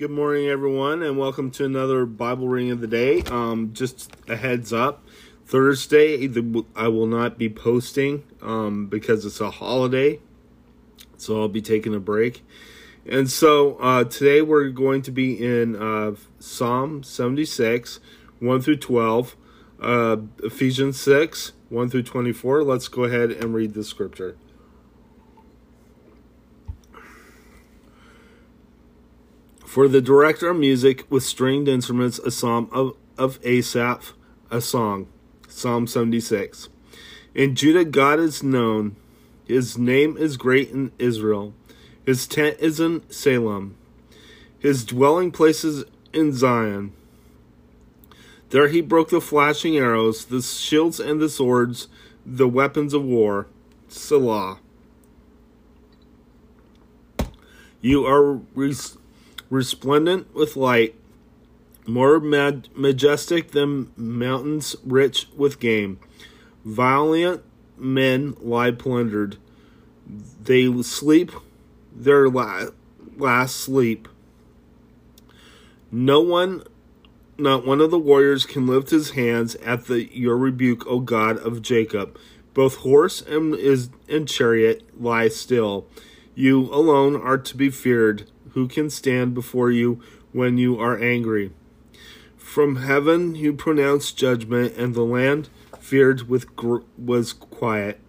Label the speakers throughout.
Speaker 1: Good morning, everyone, and welcome to another Bible reading of the day. Um, just a heads up Thursday, I will not be posting um, because it's a holiday, so I'll be taking a break. And so uh, today we're going to be in uh, Psalm 76, 1 through 12, uh, Ephesians 6, 1 through 24. Let's go ahead and read the scripture. For the director of music with stringed instruments, a psalm of, of Asaph, a song. Psalm 76. In Judah, God is known. His name is great in Israel. His tent is in Salem. His dwelling place is in Zion. There he broke the flashing arrows, the shields and the swords, the weapons of war. Selah. You are res- resplendent with light, more majestic than mountains rich with game. Valiant men lie plundered. They sleep their la- last sleep. No one, not one of the warriors, can lift his hands at the your rebuke, O God of Jacob. Both horse and is and chariot lie still. You alone are to be feared who can stand before you when you are angry? From heaven you pronounced judgment, and the land feared with gr- was quiet.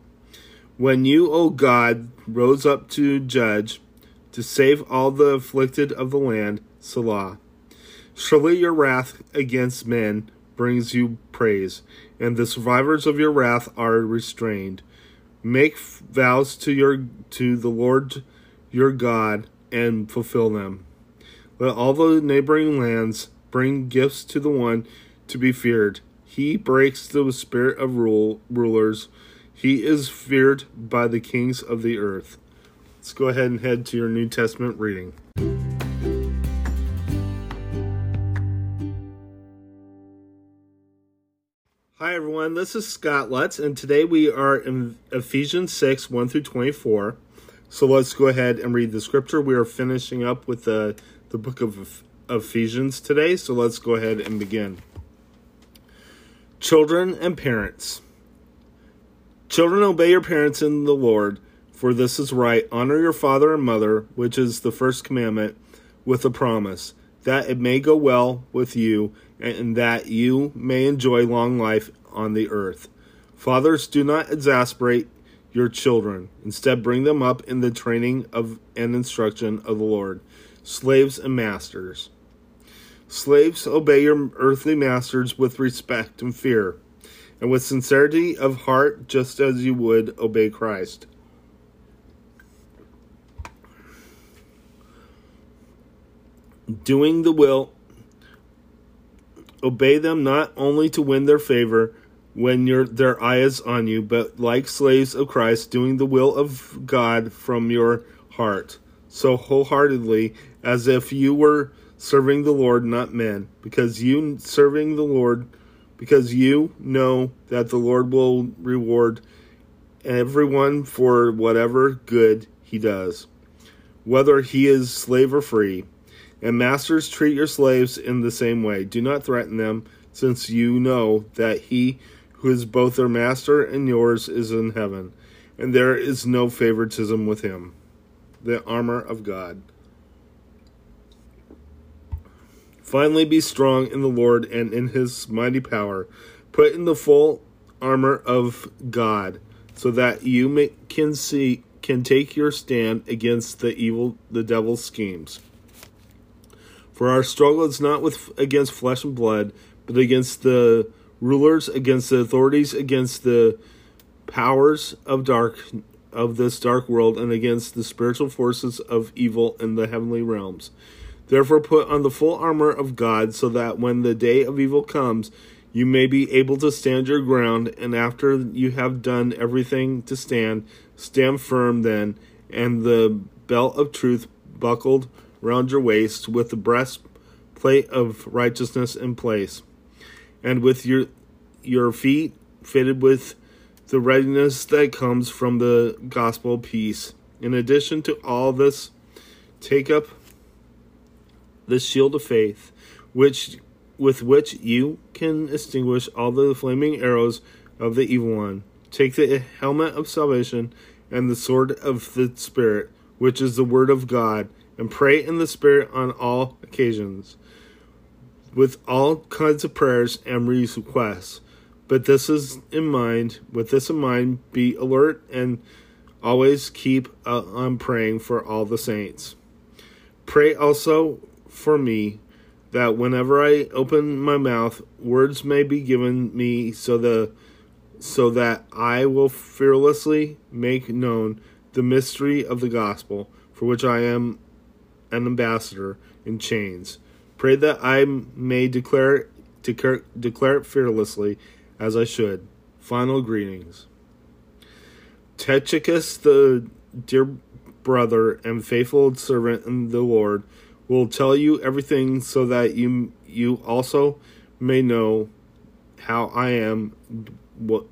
Speaker 1: When you, O God, rose up to judge, to save all the afflicted of the land, Selah. Surely your wrath against men brings you praise, and the survivors of your wrath are restrained. Make vows to your to the Lord your God and fulfill them. Let all the neighboring lands bring gifts to the one to be feared. He breaks the spirit of rule, rulers. He is feared by the kings of the earth. Let's go ahead and head to your New Testament reading. Hi, everyone. This is Scott Lutz, and today we are in Ephesians 6 1 through 24. So let's go ahead and read the scripture. We are finishing up with the, the book of Ephesians today, so let's go ahead and begin. Children and parents. Children, obey your parents in the Lord, for this is right. Honor your father and mother, which is the first commandment, with a promise, that it may go well with you, and that you may enjoy long life on the earth. Fathers, do not exasperate your children. Instead, bring them up in the training of and instruction of the Lord. Slaves and masters. Slaves, obey your earthly masters with respect and fear, and with sincerity of heart, just as you would obey Christ. Doing the will, obey them not only to win their favor when your their eye is on you, but like slaves of Christ, doing the will of God from your heart, so wholeheartedly, as if you were serving the Lord, not men, because you serving the Lord, because you know that the Lord will reward everyone for whatever good he does, whether he is slave or free. And masters, treat your slaves in the same way. Do not threaten them, since you know that he who is both their master and yours, is in heaven, and there is no favoritism with him. The armor of God. Finally, be strong in the Lord and in his mighty power. Put in the full armor of God, so that you may, can see can take your stand against the evil the devil's schemes. For our struggle is not with against flesh and blood, but against the rulers, against the authorities, against the powers of dark of this dark world, and against the spiritual forces of evil in the heavenly realms. Therefore, put on the full armor of God, so that when the day of evil comes, you may be able to stand your ground, and after you have done everything to stand, stand firm then, and the belt of truth buckled round your waist, with the breastplate of righteousness in place and with your your feet fitted with the readiness that comes from the gospel of peace. In addition to all this, take up the shield of faith, which with which you can extinguish all the flaming arrows of the evil one. Take the helmet of salvation and the sword of the Spirit, which is the word of God, and pray in the Spirit on all occasions, with all kinds of prayers and requests. But this is in mind, with this in mind, be alert and always keep on praying for all the saints. Pray also for me that whenever I open my mouth, words may be given me so the so that I will fearlessly make known the mystery of the gospel, for which I am an ambassador in chains. Pray that I may declare declare, declare it fearlessly as I should. Final greetings. Tychicus, the dear brother and faithful servant in the Lord, will tell you everything so that you you also may know how I am what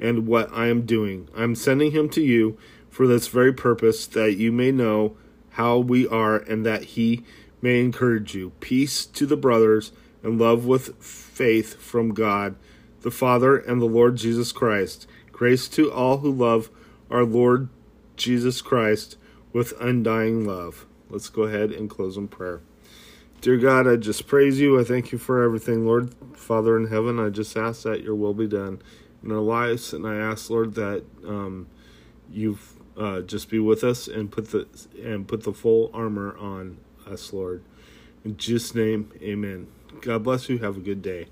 Speaker 1: and what I am doing. I am sending him to you for this very purpose that you may know how we are and that he may encourage you. Peace to the brothers and love with faith from God the Father and the Lord Jesus Christ. Grace to all who love our Lord Jesus Christ with undying love. Let's go ahead and close in prayer. Dear God, I just praise you. I thank you for everything. Lord, Father in heaven, I just ask that your will be done in our lives. And I ask, Lord, that um, you uh, just be with us and put the and put the full armor on us, Lord. In Jesus' name, amen. God bless you. Have a good day.